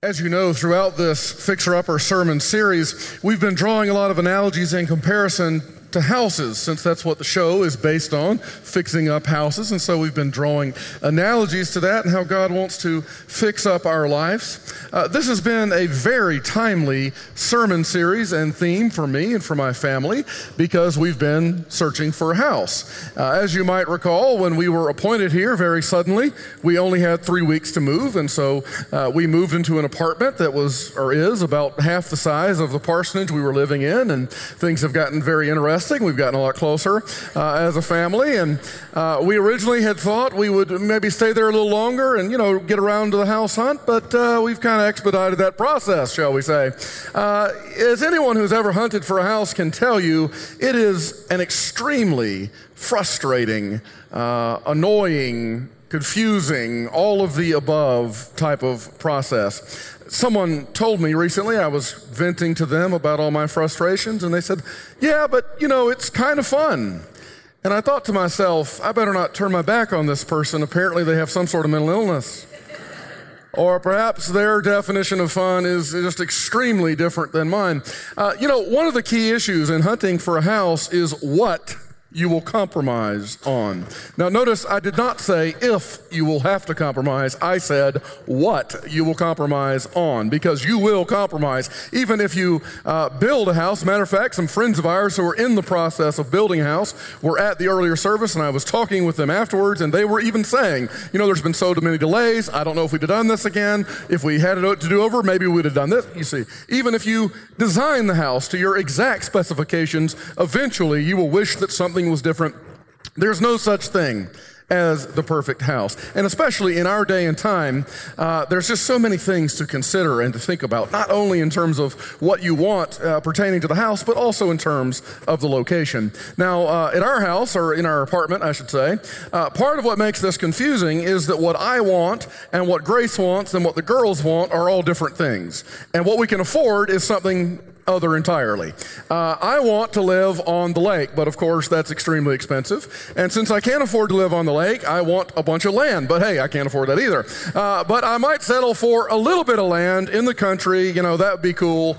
As you know, throughout this Fixer Upper sermon series, we've been drawing a lot of analogies and comparison to houses, since that's what the show is based on, fixing up houses. And so we've been drawing analogies to that and how God wants to fix up our lives. Uh, this has been a very timely sermon series and theme for me and for my family because we've been searching for a house. Uh, as you might recall, when we were appointed here very suddenly, we only had three weeks to move. And so uh, we moved into an apartment that was or is about half the size of the parsonage we were living in. And things have gotten very interesting interesting. We've gotten a lot closer uh, as a family, and uh, we originally had thought we would maybe stay there a little longer and you know get around to the house hunt, but uh, we've kind of expedited that process, shall we say? Uh, as anyone who's ever hunted for a house can tell you, it is an extremely frustrating, uh, annoying confusing, all of the above type of process. Someone told me recently, I was venting to them about all my frustrations, and they said, Yeah, but you know, it's kind of fun. And I thought to myself, I better not turn my back on this person. Apparently, they have some sort of mental illness. or perhaps their definition of fun is just extremely different than mine. Uh, you know, one of the key issues in hunting for a house is what you will compromise on. Now, notice I did not say if you will have to compromise. I said what you will compromise on because you will compromise. Even if you uh, build a house. Matter of fact, some friends of ours who were in the process of building a house were at the earlier service, and I was talking with them afterwards, and they were even saying, you know, there's been so many delays. I don't know if we'd have done this again. If we had it to do over, maybe we'd have done this. You see, even if you design the house to your exact specifications, eventually you will wish that something was different. There's no such thing as the perfect house. And especially in our day and time, uh, there's just so many things to consider and to think about, not only in terms of what you want uh, pertaining to the house, but also in terms of the location. Now, uh, at our house, or in our apartment, I should say, uh, part of what makes this confusing is that what I want and what Grace wants and what the girls want are all different things. And what we can afford is something other entirely. Uh, I want to live on the lake, but of course that's extremely expensive. And since I can't afford to live on the lake, I want a bunch of land. But hey, I can't afford that either. Uh, but I might settle for a little bit of land in the country. You know, that would be cool.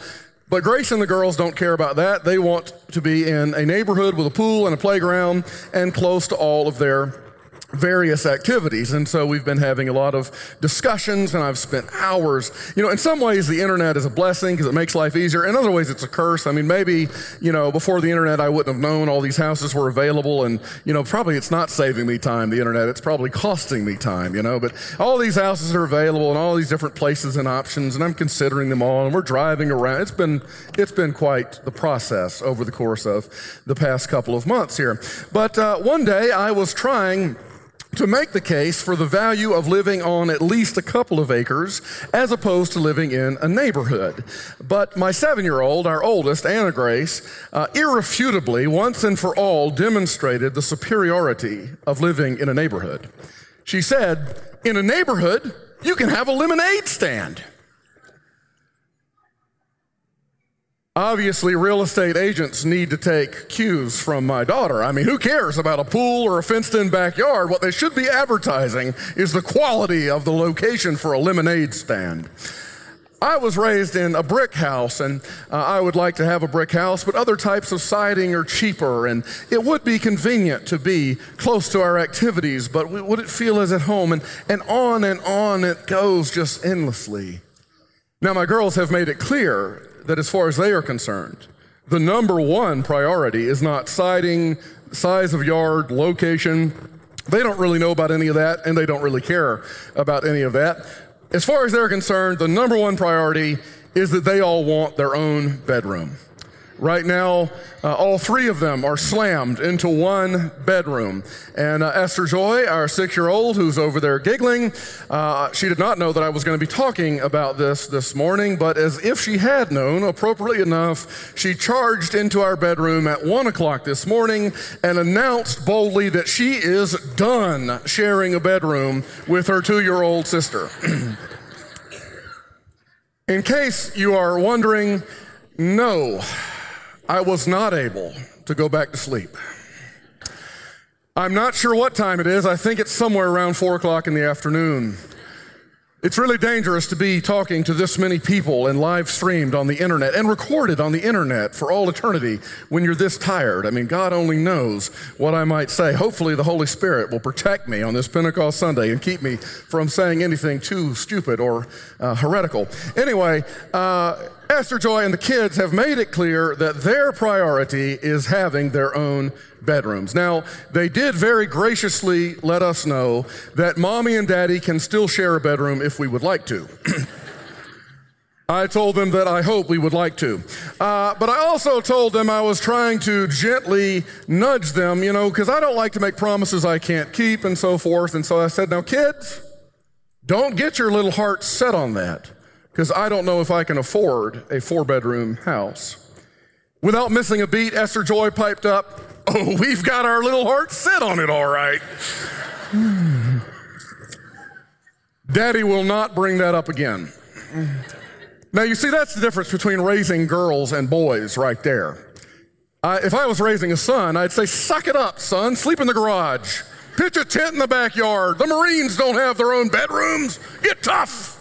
But Grace and the girls don't care about that. They want to be in a neighborhood with a pool and a playground and close to all of their various activities. And so we've been having a lot of discussions and I've spent hours. You know, in some ways the internet is a blessing because it makes life easier. In other ways it's a curse. I mean, maybe, you know, before the internet I wouldn't have known all these houses were available and, you know, probably it's not saving me time, the internet. It's probably costing me time, you know, but all these houses are available and all these different places and options and I'm considering them all and we're driving around. It's been, it's been quite the process over the course of the past couple of months here. But uh, one day I was trying to make the case for the value of living on at least a couple of acres as opposed to living in a neighborhood. But my seven year old, our oldest, Anna Grace, uh, irrefutably, once and for all, demonstrated the superiority of living in a neighborhood. She said, In a neighborhood, you can have a lemonade stand. Obviously, real estate agents need to take cues from my daughter. I mean, who cares about a pool or a fenced in backyard? What they should be advertising is the quality of the location for a lemonade stand. I was raised in a brick house, and uh, I would like to have a brick house, but other types of siding are cheaper, and it would be convenient to be close to our activities, but would it feel as at home? And, and on and on it goes just endlessly. Now, my girls have made it clear that as far as they are concerned, the number one priority is not siding, size of yard, location. They don't really know about any of that, and they don't really care about any of that. As far as they're concerned, the number one priority is that they all want their own bedroom. Right now, uh, all three of them are slammed into one bedroom. And uh, Esther Joy, our six year old, who's over there giggling, uh, she did not know that I was going to be talking about this this morning, but as if she had known, appropriately enough, she charged into our bedroom at one o'clock this morning and announced boldly that she is done sharing a bedroom with her two year old sister. In case you are wondering, no. I was not able to go back to sleep. I'm not sure what time it is. I think it's somewhere around four o'clock in the afternoon. It's really dangerous to be talking to this many people and live streamed on the internet and recorded on the internet for all eternity when you're this tired. I mean, God only knows what I might say. Hopefully, the Holy Spirit will protect me on this Pentecost Sunday and keep me from saying anything too stupid or uh, heretical. Anyway, uh, Esther Joy and the kids have made it clear that their priority is having their own bedrooms. Now, they did very graciously let us know that mommy and daddy can still share a bedroom if we would like to. I told them that I hope we would like to. Uh, but I also told them I was trying to gently nudge them, you know, because I don't like to make promises I can't keep and so forth. And so I said, now, kids, don't get your little heart set on that because I don't know if I can afford a four bedroom house. Without missing a beat, Esther Joy piped up, Oh, we've got our little heart set on it, all right. Daddy will not bring that up again. Now, you see, that's the difference between raising girls and boys right there. If I was raising a son, I'd say, Suck it up, son, sleep in the garage, pitch a tent in the backyard. The Marines don't have their own bedrooms. Get tough.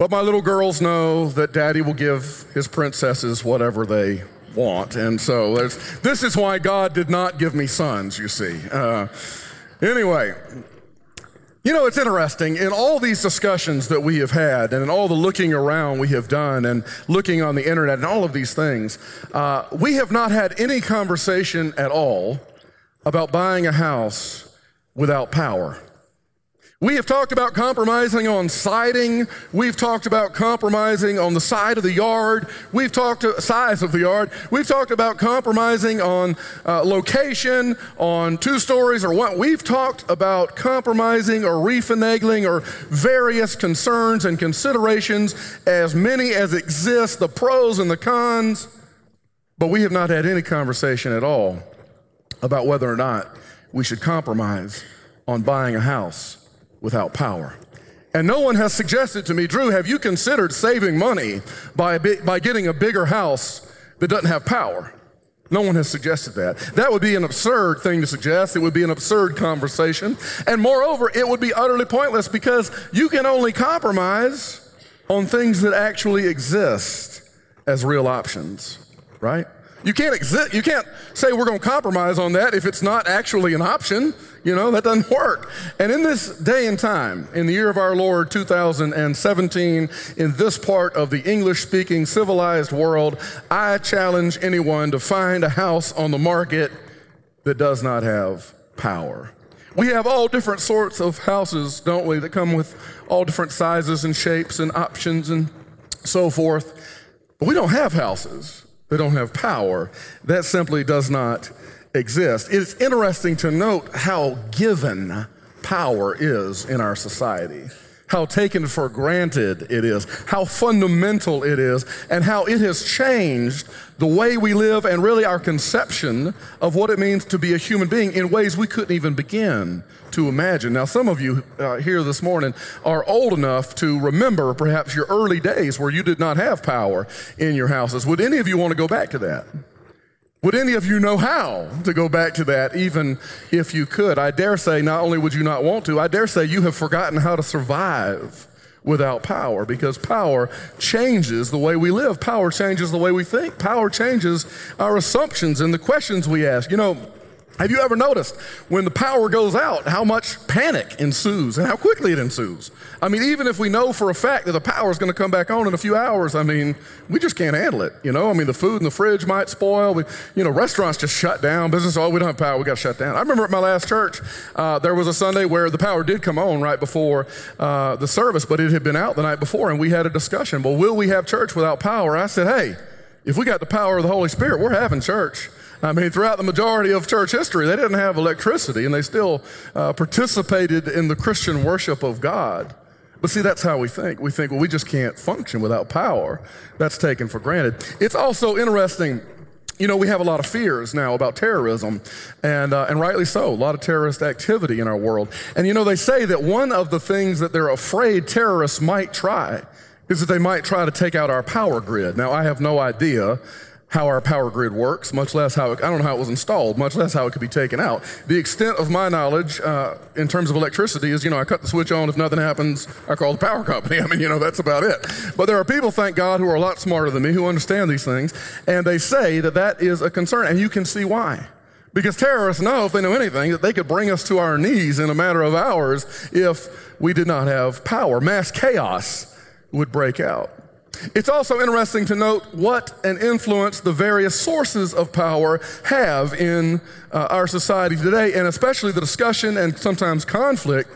But my little girls know that daddy will give his princesses whatever they want. And so this is why God did not give me sons, you see. Uh, anyway, you know, it's interesting. In all these discussions that we have had, and in all the looking around we have done, and looking on the internet, and all of these things, uh, we have not had any conversation at all about buying a house without power. We have talked about compromising on siding. We've talked about compromising on the side of the yard. We've talked to size of the yard. We've talked about compromising on uh, location, on two stories or what. We've talked about compromising or refinagling or various concerns and considerations, as many as exist, the pros and the cons. But we have not had any conversation at all about whether or not we should compromise on buying a house without power. And no one has suggested to me, Drew, have you considered saving money by, by getting a bigger house that doesn't have power? No one has suggested that. That would be an absurd thing to suggest. It would be an absurd conversation. And moreover, it would be utterly pointless because you can only compromise on things that actually exist as real options, right? You can't exist, you can't say we're going to compromise on that if it's not actually an option. You know, that doesn't work. And in this day and time, in the year of our Lord 2017, in this part of the English speaking civilized world, I challenge anyone to find a house on the market that does not have power. We have all different sorts of houses, don't we, that come with all different sizes and shapes and options and so forth. But we don't have houses that don't have power. That simply does not exist. It's interesting to note how given power is in our society, how taken for granted it is, how fundamental it is, and how it has changed the way we live and really our conception of what it means to be a human being in ways we couldn't even begin to imagine. Now, some of you uh, here this morning are old enough to remember perhaps your early days where you did not have power in your houses. Would any of you want to go back to that? Would any of you know how to go back to that, even if you could? I dare say, not only would you not want to, I dare say you have forgotten how to survive without power because power changes the way we live. Power changes the way we think. Power changes our assumptions and the questions we ask. You know, have you ever noticed when the power goes out, how much panic ensues and how quickly it ensues? I mean, even if we know for a fact that the power is going to come back on in a few hours, I mean, we just can't handle it. You know, I mean, the food in the fridge might spoil. We, you know, restaurants just shut down. Business, oh, we don't have power. We got to shut down. I remember at my last church, uh, there was a Sunday where the power did come on right before uh, the service, but it had been out the night before, and we had a discussion. Well, will we have church without power? I said, hey, if we got the power of the Holy Spirit, we're having church. I mean, throughout the majority of church history, they didn't have electricity and they still uh, participated in the Christian worship of God. But see, that's how we think. We think, well, we just can't function without power. That's taken for granted. It's also interesting. You know, we have a lot of fears now about terrorism, and, uh, and rightly so, a lot of terrorist activity in our world. And you know, they say that one of the things that they're afraid terrorists might try is that they might try to take out our power grid. Now, I have no idea how our power grid works, much less how it, I don't know how it was installed, much less how it could be taken out. The extent of my knowledge uh, in terms of electricity is, you know, I cut the switch on. If nothing happens, I call the power company. I mean, you know, that's about it. But there are people, thank God, who are a lot smarter than me who understand these things, and they say that that is a concern, and you can see why. Because terrorists know, if they know anything, that they could bring us to our knees in a matter of hours if we did not have power. Mass chaos would break out. It's also interesting to note what an influence the various sources of power have in uh, our society today, and especially the discussion and sometimes conflict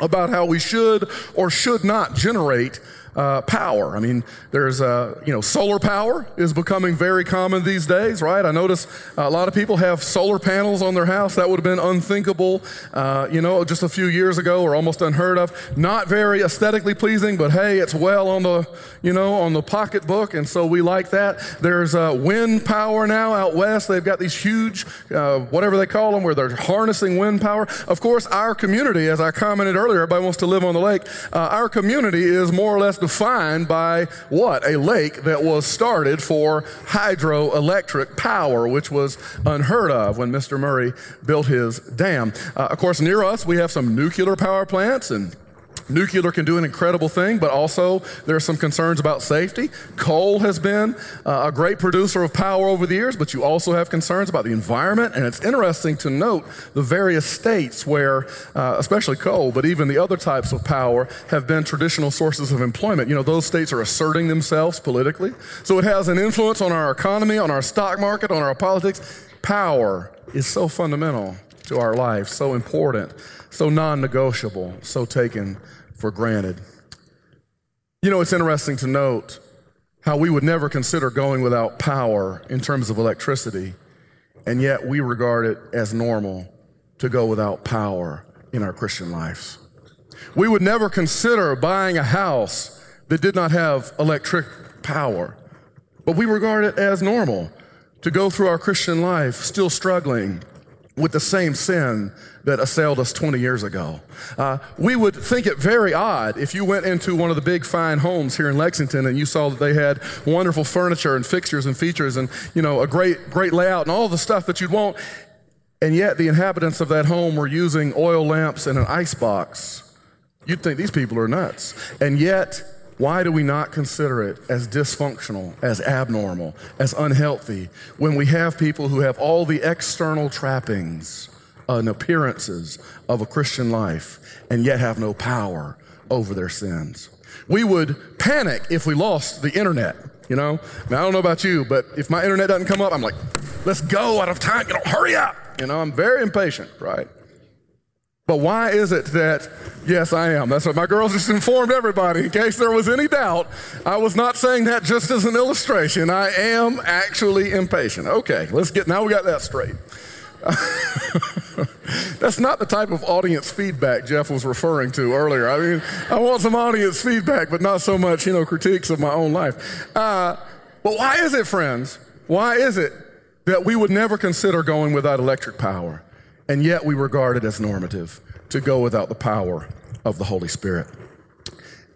about how we should or should not generate uh, power. I mean, there's, uh, you know, solar power is becoming very common these days, right? I notice a lot of people have solar panels on their house. That would have been unthinkable, uh, you know, just a few years ago or almost unheard of. Not very aesthetically pleasing, but hey, it's well on the, you know, on the pocketbook, and so we like that. There's uh, wind power now out west. They've got these huge, uh, whatever they call them, where they're harnessing wind power. Of course, our community, as I commented earlier, everybody wants to live on the lake. Uh, our community is more or less defined by what? A lake that was started for hydroelectric power, which was unheard of when Mr. Murray built his dam. Uh, of course, near us, we have some nuclear power plants and Nuclear can do an incredible thing, but also there are some concerns about safety. Coal has been uh, a great producer of power over the years, but you also have concerns about the environment. And it's interesting to note the various states where, uh, especially coal, but even the other types of power have been traditional sources of employment. You know, those states are asserting themselves politically. So it has an influence on our economy, on our stock market, on our politics. Power is so fundamental to our life, so important, so non negotiable, so taken for granted. You know, it's interesting to note how we would never consider going without power in terms of electricity, and yet we regard it as normal to go without power in our Christian lives. We would never consider buying a house that did not have electric power, but we regard it as normal to go through our Christian life still struggling with the same sin that assailed us 20 years ago. Uh, we would think it very odd if you went into one of the big fine homes here in Lexington and you saw that they had wonderful furniture and fixtures and features and you know a great great layout and all the stuff that you'd want, and yet the inhabitants of that home were using oil lamps and an ice box. You'd think these people are nuts, and yet why do we not consider it as dysfunctional, as abnormal, as unhealthy when we have people who have all the external trappings and appearances of a Christian life and yet have no power over their sins? We would panic if we lost the internet. You know, now I don't know about you, but if my internet doesn't come up, I'm like, let's go out of time. You know, hurry up. You know, I'm very impatient, right? But why is it that, yes, I am? That's what my girls just informed everybody. In case there was any doubt, I was not saying that just as an illustration. I am actually impatient. Okay, let's get, now we got that straight. That's not the type of audience feedback Jeff was referring to earlier. I mean, I want some audience feedback, but not so much, you know, critiques of my own life. Uh, but why is it, friends? Why is it that we would never consider going without electric power? And yet we regard it as normative to go without the power of the Holy Spirit.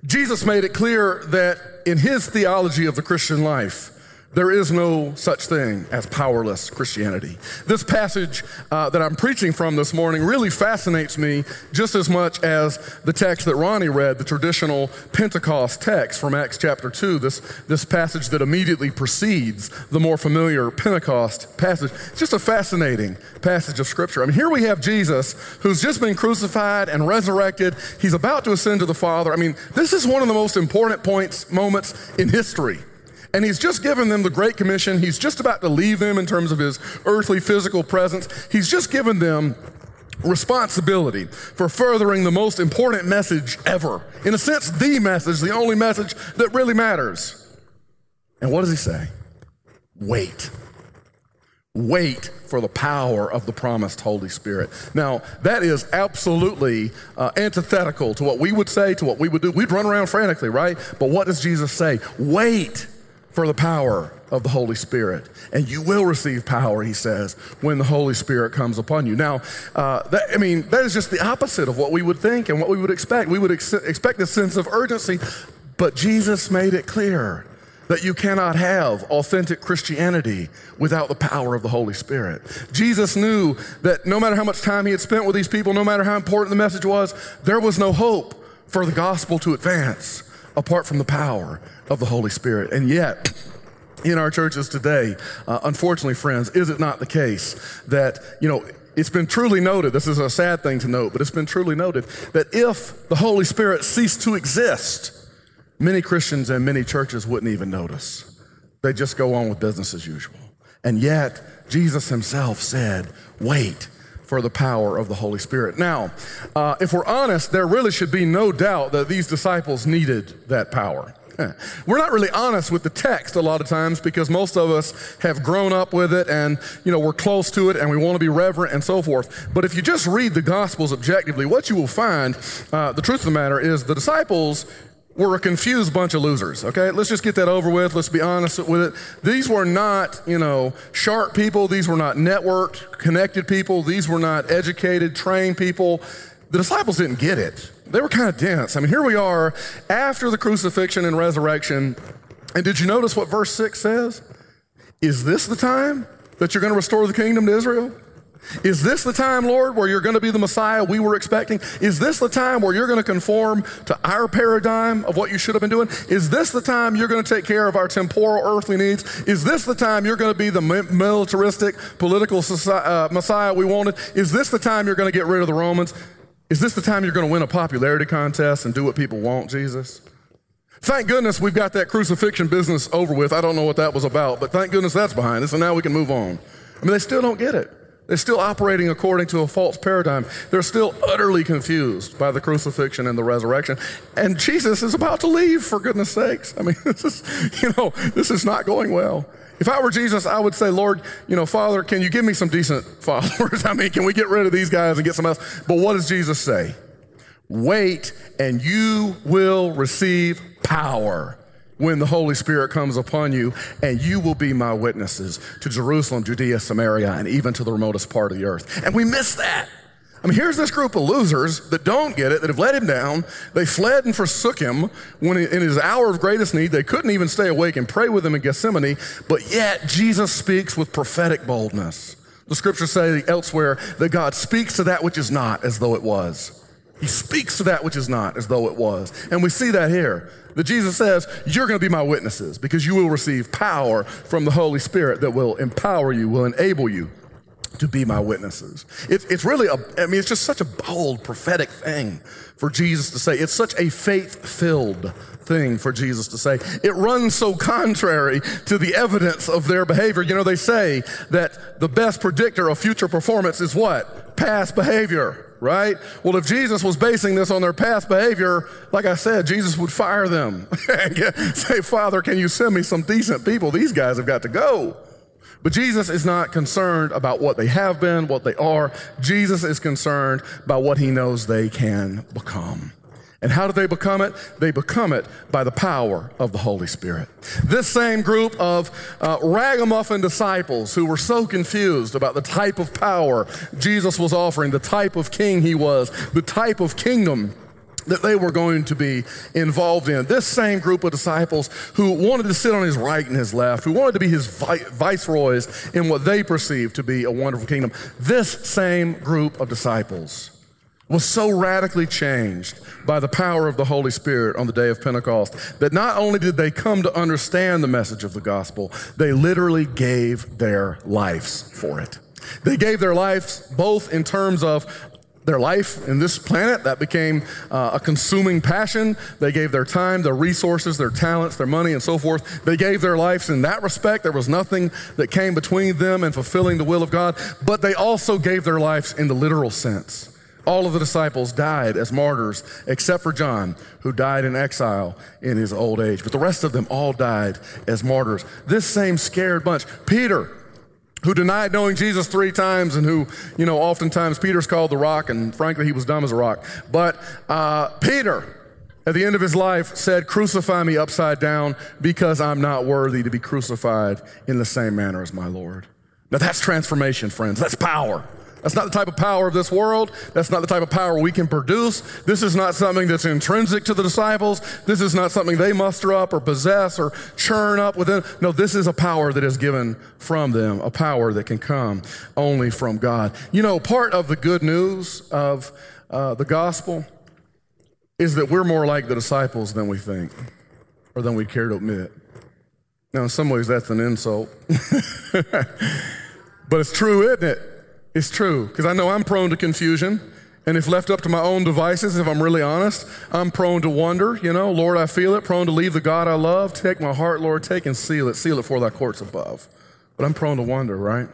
Jesus made it clear that in his theology of the Christian life, there is no such thing as powerless Christianity. This passage uh, that I'm preaching from this morning really fascinates me just as much as the text that Ronnie read, the traditional Pentecost text from Acts chapter 2, this, this passage that immediately precedes the more familiar Pentecost passage. It's just a fascinating passage of Scripture. I mean, here we have Jesus who's just been crucified and resurrected. He's about to ascend to the Father. I mean, this is one of the most important points, moments in history and he's just given them the Great Commission. He's just about to leave them in terms of his earthly physical presence. He's just given them responsibility for furthering the most important message ever. In a sense, the message, the only message that really matters. And what does he say? Wait. Wait for the power of the promised Holy Spirit. Now, that is absolutely uh, antithetical to what we would say, to what we would do. We'd run around frantically, right? But what does Jesus say? Wait for the power of the Holy Spirit. And you will receive power, he says, when the Holy Spirit comes upon you. Now, uh, that, I mean, that is just the opposite of what we would think and what we would expect. We would ex- expect a sense of urgency, but Jesus made it clear that you cannot have authentic Christianity without the power of the Holy Spirit. Jesus knew that no matter how much time he had spent with these people, no matter how important the message was, there was no hope for the gospel to advance apart from the power of the Holy Spirit. And yet, in our churches today, uh, unfortunately, friends, is it not the case that, you know, it's been truly noted, this is a sad thing to note, but it's been truly noted that if the Holy Spirit ceased to exist, many Christians and many churches wouldn't even notice. They just go on with business as usual. And yet, Jesus himself said, wait for the power of the Holy Spirit. Now, uh, if we're honest, there really should be no doubt that these disciples needed that power. We're not really honest with the text a lot of times because most of us have grown up with it and, you know, we're close to it and we want to be reverent and so forth. But if you just read the Gospels objectively, what you will find, uh, the truth of the matter is the disciples were a confused bunch of losers, okay? Let's just get that over with. Let's be honest with it. These were not, you know, sharp people. These were not networked, connected people. These were not educated, trained people. The disciples didn't get it. They were kind of dense. I mean, here we are after the crucifixion and resurrection. And did you notice what verse 6 says? Is this the time that you're going to restore the kingdom to Israel? Is this the time, Lord, where you're going to be the Messiah we were expecting? Is this the time where you're going to conform to our paradigm of what you should have been doing? Is this the time you're going to take care of our temporal earthly needs? Is this the time you're going to be the militaristic political uh, Messiah we wanted? Is this the time you're going to get rid of the Romans? Is this the time you're going to win a popularity contest and do what people want, Jesus? Thank goodness we've got that crucifixion business over with. I don't know what that was about, but thank goodness that's behind us, and now we can move on. I mean, they still don't get it. They're still operating according to a false paradigm. They're still utterly confused by the crucifixion and the resurrection. And Jesus is about to leave, for goodness sakes. I mean, this is, you know, this is not going well. If I were Jesus, I would say, Lord, you know, Father, can you give me some decent followers? I mean, can we get rid of these guys and get some else? But what does Jesus say? Wait, and you will receive power when the Holy Spirit comes upon you, and you will be my witnesses to Jerusalem, Judea, Samaria, and even to the remotest part of the earth. And we miss that. I mean, here's this group of losers that don't get it, that have let him down. They fled and forsook him when in his hour of greatest need. They couldn't even stay awake and pray with him in Gethsemane, but yet Jesus speaks with prophetic boldness. The scriptures say elsewhere that God speaks to that which is not as though it was. He speaks to that which is not as though it was. And we see that here. That Jesus says, You're going to be my witnesses because you will receive power from the Holy Spirit that will empower you, will enable you to be my witnesses. It, it's really, a, I mean, it's just such a bold prophetic thing for Jesus to say. It's such a faith filled thing for Jesus to say. It runs so contrary to the evidence of their behavior. You know, they say that the best predictor of future performance is what? Past behavior right? Well, if Jesus was basing this on their past behavior, like I said, Jesus would fire them. Say, Father, can you send me some decent people? These guys have got to go. But Jesus is not concerned about what they have been, what they are. Jesus is concerned about what he knows they can become. And how do they become it? They become it by the power of the Holy Spirit. This same group of uh, ragamuffin disciples who were so confused about the type of power Jesus was offering, the type of king he was, the type of kingdom that they were going to be involved in. This same group of disciples who wanted to sit on his right and his left, who wanted to be his viceroys in what they perceived to be a wonderful kingdom, this same group of disciples was so radically changed by the power of the Holy Spirit on the day of Pentecost that not only did they come to understand the message of the gospel, they literally gave their lives for it. They gave their lives both in terms of their life in this planet. That became uh, a consuming passion. They gave their time, their resources, their talents, their money, and so forth. They gave their lives in that respect. There was nothing that came between them and fulfilling the will of God. But they also gave their lives in the literal sense. All of the disciples died as martyrs, except for John, who died in exile in his old age. But the rest of them all died as martyrs. This same scared bunch, Peter, who denied knowing Jesus three times and who, you know, oftentimes Peter's called the rock, and frankly, he was dumb as a rock. But uh, Peter, at the end of his life, said, Crucify me upside down because I'm not worthy to be crucified in the same manner as my Lord. Now, that's transformation, friends. That's power. That's not the type of power of this world. That's not the type of power we can produce. This is not something that's intrinsic to the disciples. This is not something they muster up or possess or churn up within. No, this is a power that is given from them, a power that can come only from God. You know, part of the good news of uh, the gospel is that we're more like the disciples than we think or than we care to admit. Now, in some ways, that's an insult. but it's true, isn't it? It's true, because I know I'm prone to confusion. And if left up to my own devices, if I'm really honest, I'm prone to wonder, you know, Lord, I feel it, prone to leave the God I love. Take my heart, Lord, take and seal it, seal it for thy courts above. But I'm prone to wonder, right?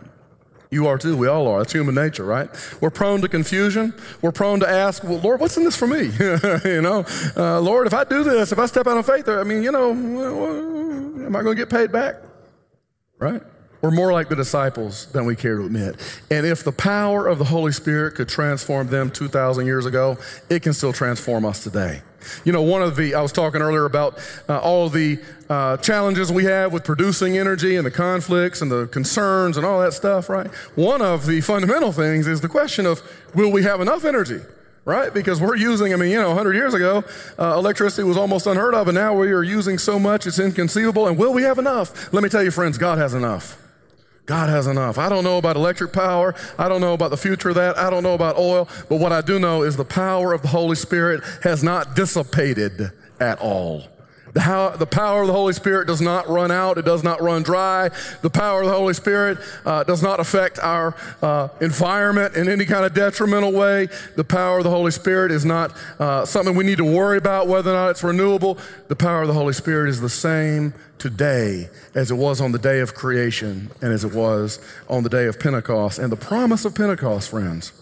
You are too. We all are. It's human nature, right? We're prone to confusion. We're prone to ask, well, Lord, what's in this for me? you know, uh, Lord, if I do this, if I step out of faith, I mean, you know, am I going to get paid back? Right? We're more like the disciples than we care to admit. And if the power of the Holy Spirit could transform them 2,000 years ago, it can still transform us today. You know, one of the, I was talking earlier about uh, all the uh, challenges we have with producing energy and the conflicts and the concerns and all that stuff, right? One of the fundamental things is the question of will we have enough energy? right? Because we're using, I mean, you know, 100 years ago, uh, electricity was almost unheard of, and now we are using so much it's inconceivable. And will we have enough? Let me tell you, friends, God has enough. God has enough. I don't know about electric power. I don't know about the future of that. I don't know about oil. But what I do know is the power of the Holy Spirit has not dissipated at all. The, how, the, power of the Holy Spirit does not run out. It does not run dry. The power of the Holy Spirit uh, does not affect our uh, environment in any kind of detrimental way. The power of the Holy Spirit is not uh, something we need to worry about whether or not it's renewable. The power of the Holy Spirit is the same today as it was on the day of creation and as it was on the day of Pentecost. And the promise of Pentecost, friends,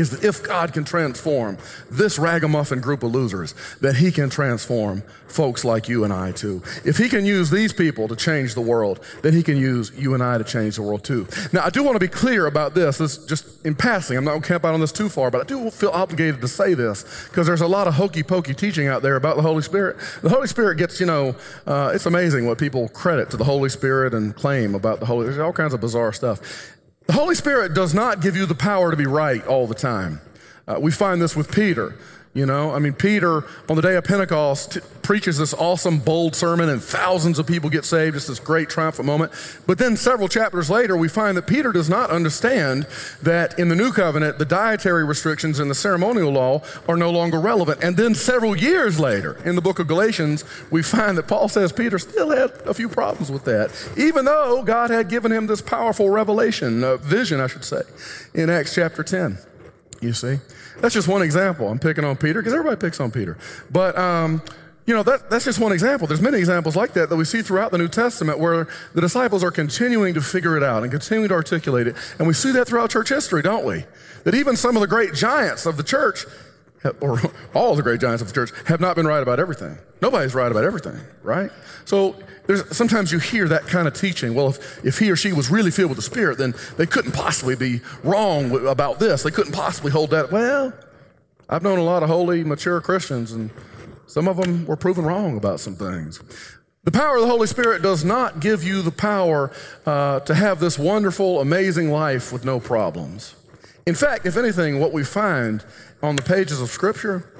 is that if God can transform this ragamuffin group of losers, that He can transform folks like you and I too. If He can use these people to change the world, then He can use you and I to change the world too. Now, I do want to be clear about this. This just in passing. I'm not going to camp out on this too far, but I do feel obligated to say this because there's a lot of hokey pokey teaching out there about the Holy Spirit. The Holy Spirit gets, you know, uh, it's amazing what people credit to the Holy Spirit and claim about the Holy. Spirit. There's all kinds of bizarre stuff. The Holy Spirit does not give you the power to be right all the time. Uh, we find this with Peter. You know, I mean, Peter on the day of Pentecost t- preaches this awesome, bold sermon, and thousands of people get saved. It's this great triumphant moment. But then several chapters later, we find that Peter does not understand that in the new covenant, the dietary restrictions and the ceremonial law are no longer relevant. And then several years later, in the book of Galatians, we find that Paul says Peter still had a few problems with that, even though God had given him this powerful revelation, uh, vision, I should say, in Acts chapter 10. You see? That's just one example. I'm picking on Peter because everybody picks on Peter. But, um, you know, that, that's just one example. There's many examples like that that we see throughout the New Testament where the disciples are continuing to figure it out and continuing to articulate it. And we see that throughout church history, don't we? That even some of the great giants of the church or all the great giants of the church have not been right about everything. Nobody's right about everything, right? So there's, sometimes you hear that kind of teaching. Well, if, if he or she was really filled with the Spirit, then they couldn't possibly be wrong about this. They couldn't possibly hold that. Well, I've known a lot of holy, mature Christians, and some of them were proven wrong about some things. The power of the Holy Spirit does not give you the power uh, to have this wonderful, amazing life with no problems. In fact, if anything, what we find on the pages of Scripture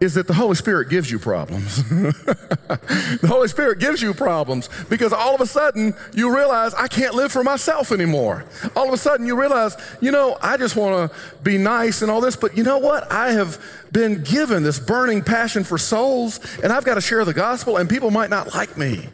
is that the Holy Spirit gives you problems. the Holy Spirit gives you problems because all of a sudden you realize I can't live for myself anymore. All of a sudden you realize, you know, I just want to be nice and all this, but you know what? I have been given this burning passion for souls and I've got to share the gospel and people might not like me.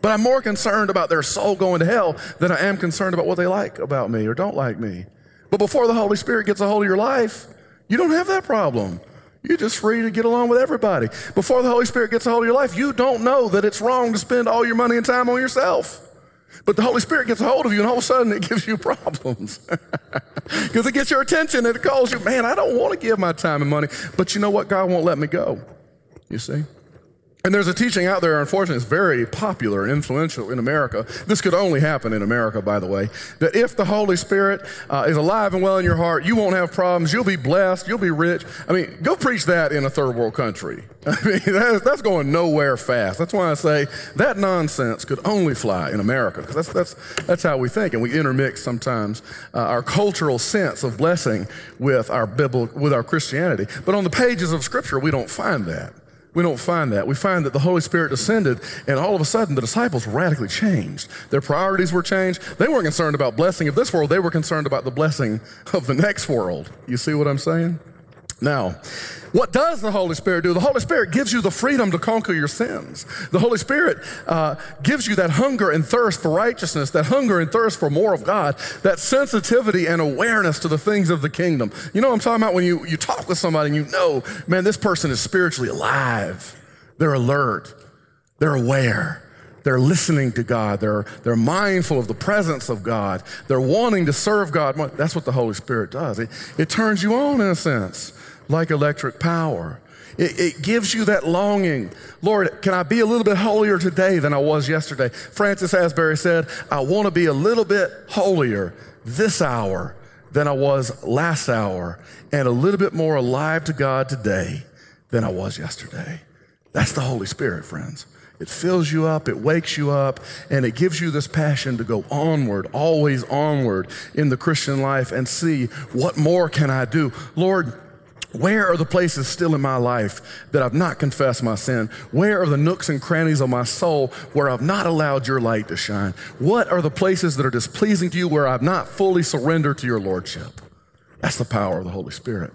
But I'm more concerned about their soul going to hell than I am concerned about what they like about me or don't like me. But before the Holy Spirit gets a hold of your life, you don't have that problem. You're just free to get along with everybody. Before the Holy Spirit gets a hold of your life, you don't know that it's wrong to spend all your money and time on yourself. But the Holy Spirit gets a hold of you, and all of a sudden it gives you problems. Because it gets your attention and it calls you, man, I don't want to give my time and money. But you know what? God won't let me go. You see? And there's a teaching out there, unfortunately, it's very popular and influential in America. This could only happen in America, by the way, that if the Holy Spirit uh, is alive and well in your heart, you won't have problems, you'll be blessed, you'll be rich. I mean, go preach that in a third world country. I mean, that's, that's going nowhere fast. That's why I say that nonsense could only fly in America, because that's, that's, that's how we think. And we intermix sometimes uh, our cultural sense of blessing with our, biblical, with our Christianity. But on the pages of Scripture, we don't find that. We don't find that. We find that the Holy Spirit descended, and all of a sudden the disciples radically changed. Their priorities were changed. They weren't concerned about blessing of this world, they were concerned about the blessing of the next world. You see what I'm saying? Now, what does the Holy Spirit do? The Holy Spirit gives you the freedom to conquer your sins. The Holy Spirit uh, gives you that hunger and thirst for righteousness, that hunger and thirst for more of God, that sensitivity and awareness to the things of the kingdom. You know what I'm talking about when you, you talk with somebody and you know, man, this person is spiritually alive. They're alert, they're aware. They're listening to God. They're, they're mindful of the presence of God. They're wanting to serve God. That's what the Holy Spirit does. It, it turns you on in a sense like electric power. It, it, gives you that longing. Lord, can I be a little bit holier today than I was yesterday? Francis Asbury said, I want to be a little bit holier this hour than I was last hour, and a little bit more alive to God today than I was yesterday. That's the Holy Spirit, friends. It fills you up, it wakes you up, and it gives you this passion to go onward, always onward in the Christian life and see what more can I do? Lord, where are the places still in my life that I've not confessed my sin? Where are the nooks and crannies of my soul where I've not allowed your light to shine? What are the places that are displeasing to you where I've not fully surrendered to your lordship? That's the power of the Holy Spirit.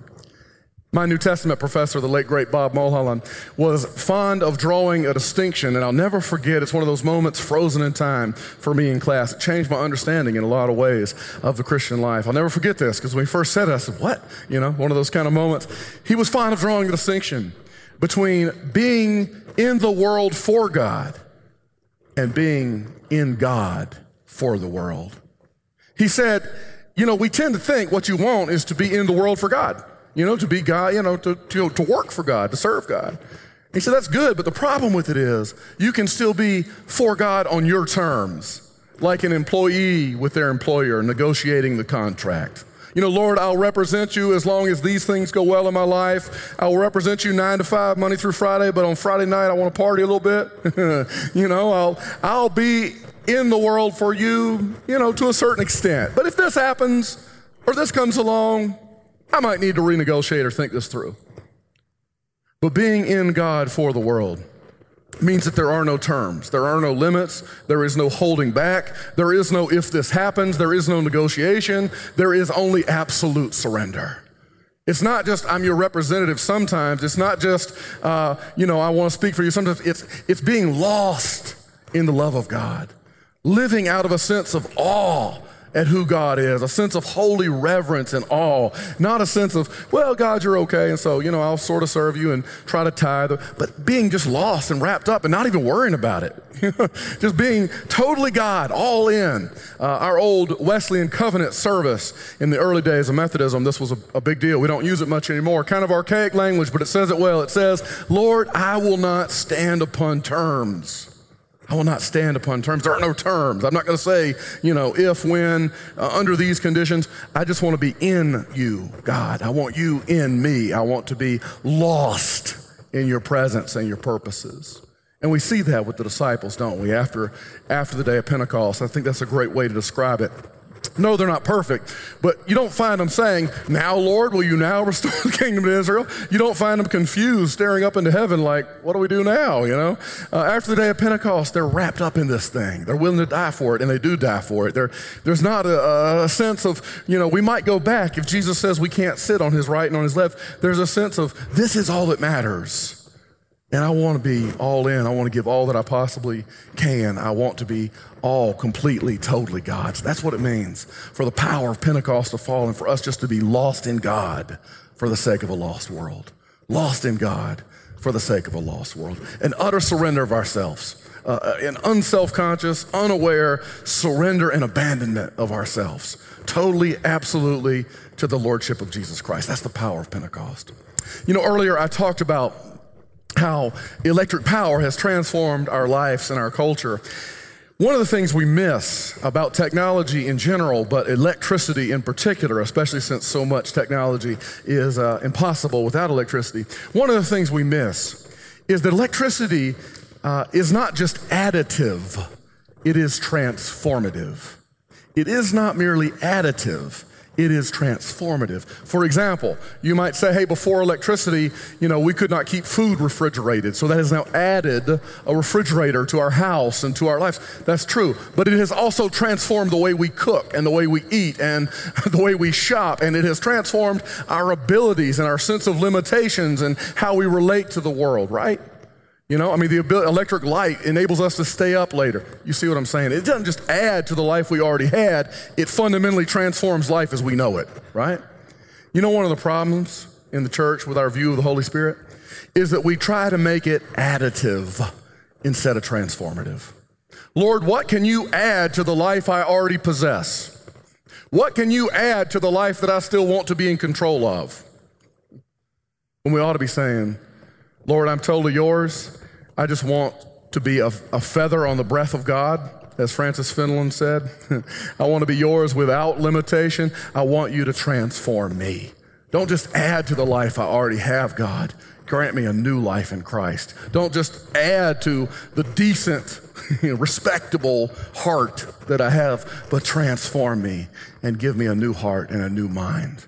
My New Testament professor, the late great Bob Mulholland, was fond of drawing a distinction, and I'll never forget. It's one of those moments frozen in time for me in class. It changed my understanding in a lot of ways of the Christian life. I'll never forget this because when he first said it, I said, What? You know, one of those kind of moments. He was fond of drawing a distinction between being in the world for God and being in God for the world. He said, You know, we tend to think what you want is to be in the world for God you know, to be God, you know, to, to, to work for God, to serve God. He said, that's good, but the problem with it is you can still be for God on your terms, like an employee with their employer negotiating the contract. You know, Lord, I'll represent you as long as these things go well in my life. I will represent you nine to five, Monday through Friday, but on Friday night I want to party a little bit. you know, I'll, I'll be in the world for you, you know, to a certain extent. But if this happens or this comes along, I might need to renegotiate or think this through. But being in God for the world means that there are no terms, there are no limits, there is no holding back, there is no if this happens, there is no negotiation, there is only absolute surrender. It's not just I'm your representative sometimes, it's not just, uh, you know, I want to speak for you. Sometimes, it's, it's being lost in the love of God, living out of a sense of awe at who God is, a sense of holy reverence and awe, not a sense of, well, God, you're okay, and so, you know, I'll sort of serve you and try to tithe, but being just lost and wrapped up and not even worrying about it. just being totally God, all in. Uh, our old Wesleyan covenant service in the early days of Methodism, this was a, a big deal. We don't use it much anymore. Kind of archaic language, but it says it well. It says, Lord, I will not stand upon terms. I will not stand upon terms. There are no terms. I'm not going to say, you know, if, when, uh, under these conditions. I just want to be in you, God. I want you in me. I want to be lost in your presence and your purposes. And we see that with the disciples, don't we? After, after the day of Pentecost, I think that's a great way to describe it. No, they're not perfect, but you don't find them saying, Now, Lord, will you now restore the kingdom to Israel? You don't find them confused, staring up into heaven, like, What do we do now? You know? Uh, after the day of Pentecost, they're wrapped up in this thing. They're willing to die for it, and they do die for it. There, there's not a, a sense of, you know, we might go back if Jesus says we can't sit on his right and on his left. There's a sense of, This is all that matters. And I want to be all in. I want to give all that I possibly can. I want to be all completely, totally God's. That's what it means for the power of Pentecost to fall and for us just to be lost in God for the sake of a lost world. Lost in God for the sake of a lost world. An utter surrender of ourselves. Uh, an unself conscious, unaware surrender and abandonment of ourselves. Totally, absolutely to the Lordship of Jesus Christ. That's the power of Pentecost. You know, earlier I talked about how electric power has transformed our lives and our culture. One of the things we miss about technology in general, but electricity in particular, especially since so much technology is uh, impossible without electricity, one of the things we miss is that electricity uh, is not just additive, it is transformative. It is not merely additive, it is transformative. For example, you might say, hey, before electricity, you know, we could not keep food refrigerated. So that has now added a refrigerator to our house and to our lives. That's true. But it has also transformed the way we cook and the way we eat and the way we shop. And it has transformed our abilities and our sense of limitations and how we relate to the world, right? You know, I mean, the electric light enables us to stay up later. You see what I'm saying? It doesn't just add to the life we already had, it fundamentally transforms life as we know it, right? You know, one of the problems in the church with our view of the Holy Spirit is that we try to make it additive instead of transformative. Lord, what can you add to the life I already possess? What can you add to the life that I still want to be in control of? When we ought to be saying, Lord, I'm totally yours. I just want to be a, a feather on the breath of God, as Francis Fenelon said. I want to be yours without limitation. I want you to transform me. Don't just add to the life I already have, God. Grant me a new life in Christ. Don't just add to the decent, respectable heart that I have, but transform me and give me a new heart and a new mind.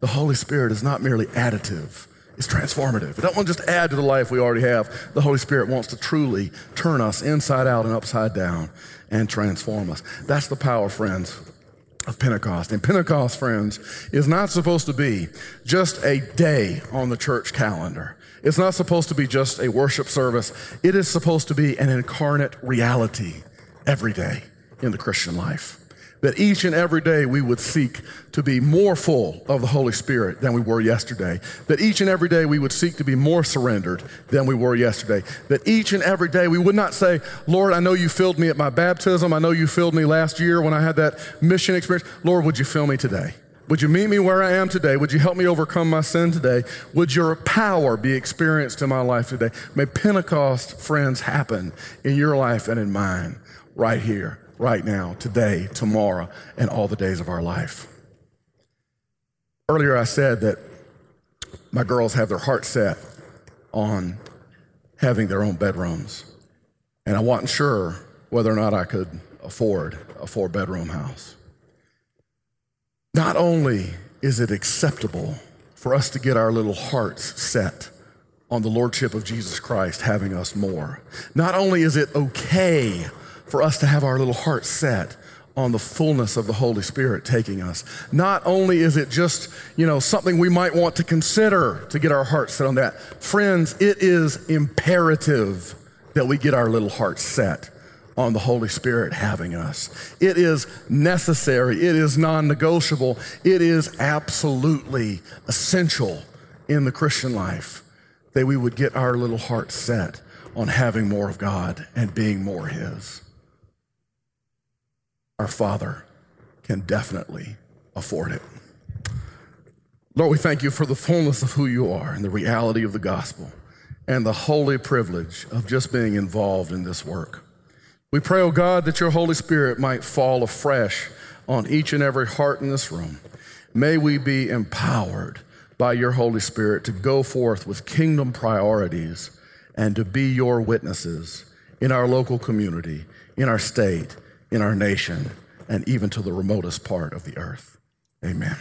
The Holy Spirit is not merely additive is transformative. It doesn't want to just add to the life we already have. The Holy Spirit wants to truly turn us inside out and upside down and transform us. That's the power, friends, of Pentecost. And Pentecost, friends, is not supposed to be just a day on the church calendar. It's not supposed to be just a worship service. It is supposed to be an incarnate reality every day in the Christian life that each and every day we would seek to be more full of the Holy Spirit than we were yesterday. That each and every day we would seek to be more surrendered than we were yesterday. That each and every day we would not say, Lord, I know you filled me at my baptism. I know you filled me last year when I had that mission experience. Lord, would you fill me today? Would you meet me where I am today? Would you help me overcome my sin today? Would your power be experienced in my life today? May Pentecost, friends, happen in your life and in mine right here right now, today, tomorrow, and all the days of our life. Earlier, I said that my girls have their heart set on having their own bedrooms, and I wasn't sure whether or not I could afford a four bedroom house. Not only is it acceptable for us to get our little hearts set on the Lordship of Jesus Christ having us more, not only is it okay for us to have our little heart set on the fullness of the Holy Spirit taking us. Not only is it just, you know, something we might want to consider to get our hearts set on that. Friends, it is imperative that we get our little hearts set on the Holy Spirit having us. It is necessary. It is non-negotiable. It is absolutely essential in the Christian life that we would get our little hearts set on having more of God and being more His our Father can definitely afford it. Lord, we thank you for the fullness of who you are and the reality of the gospel and the holy privilege of just being involved in this work. We pray, oh God, that your Holy Spirit might fall afresh on each and every heart in this room. May we be empowered by your Holy Spirit to go forth with kingdom priorities and to be your witnesses in our local community, in our state, in our nation and even to the remotest part of the earth. Amen.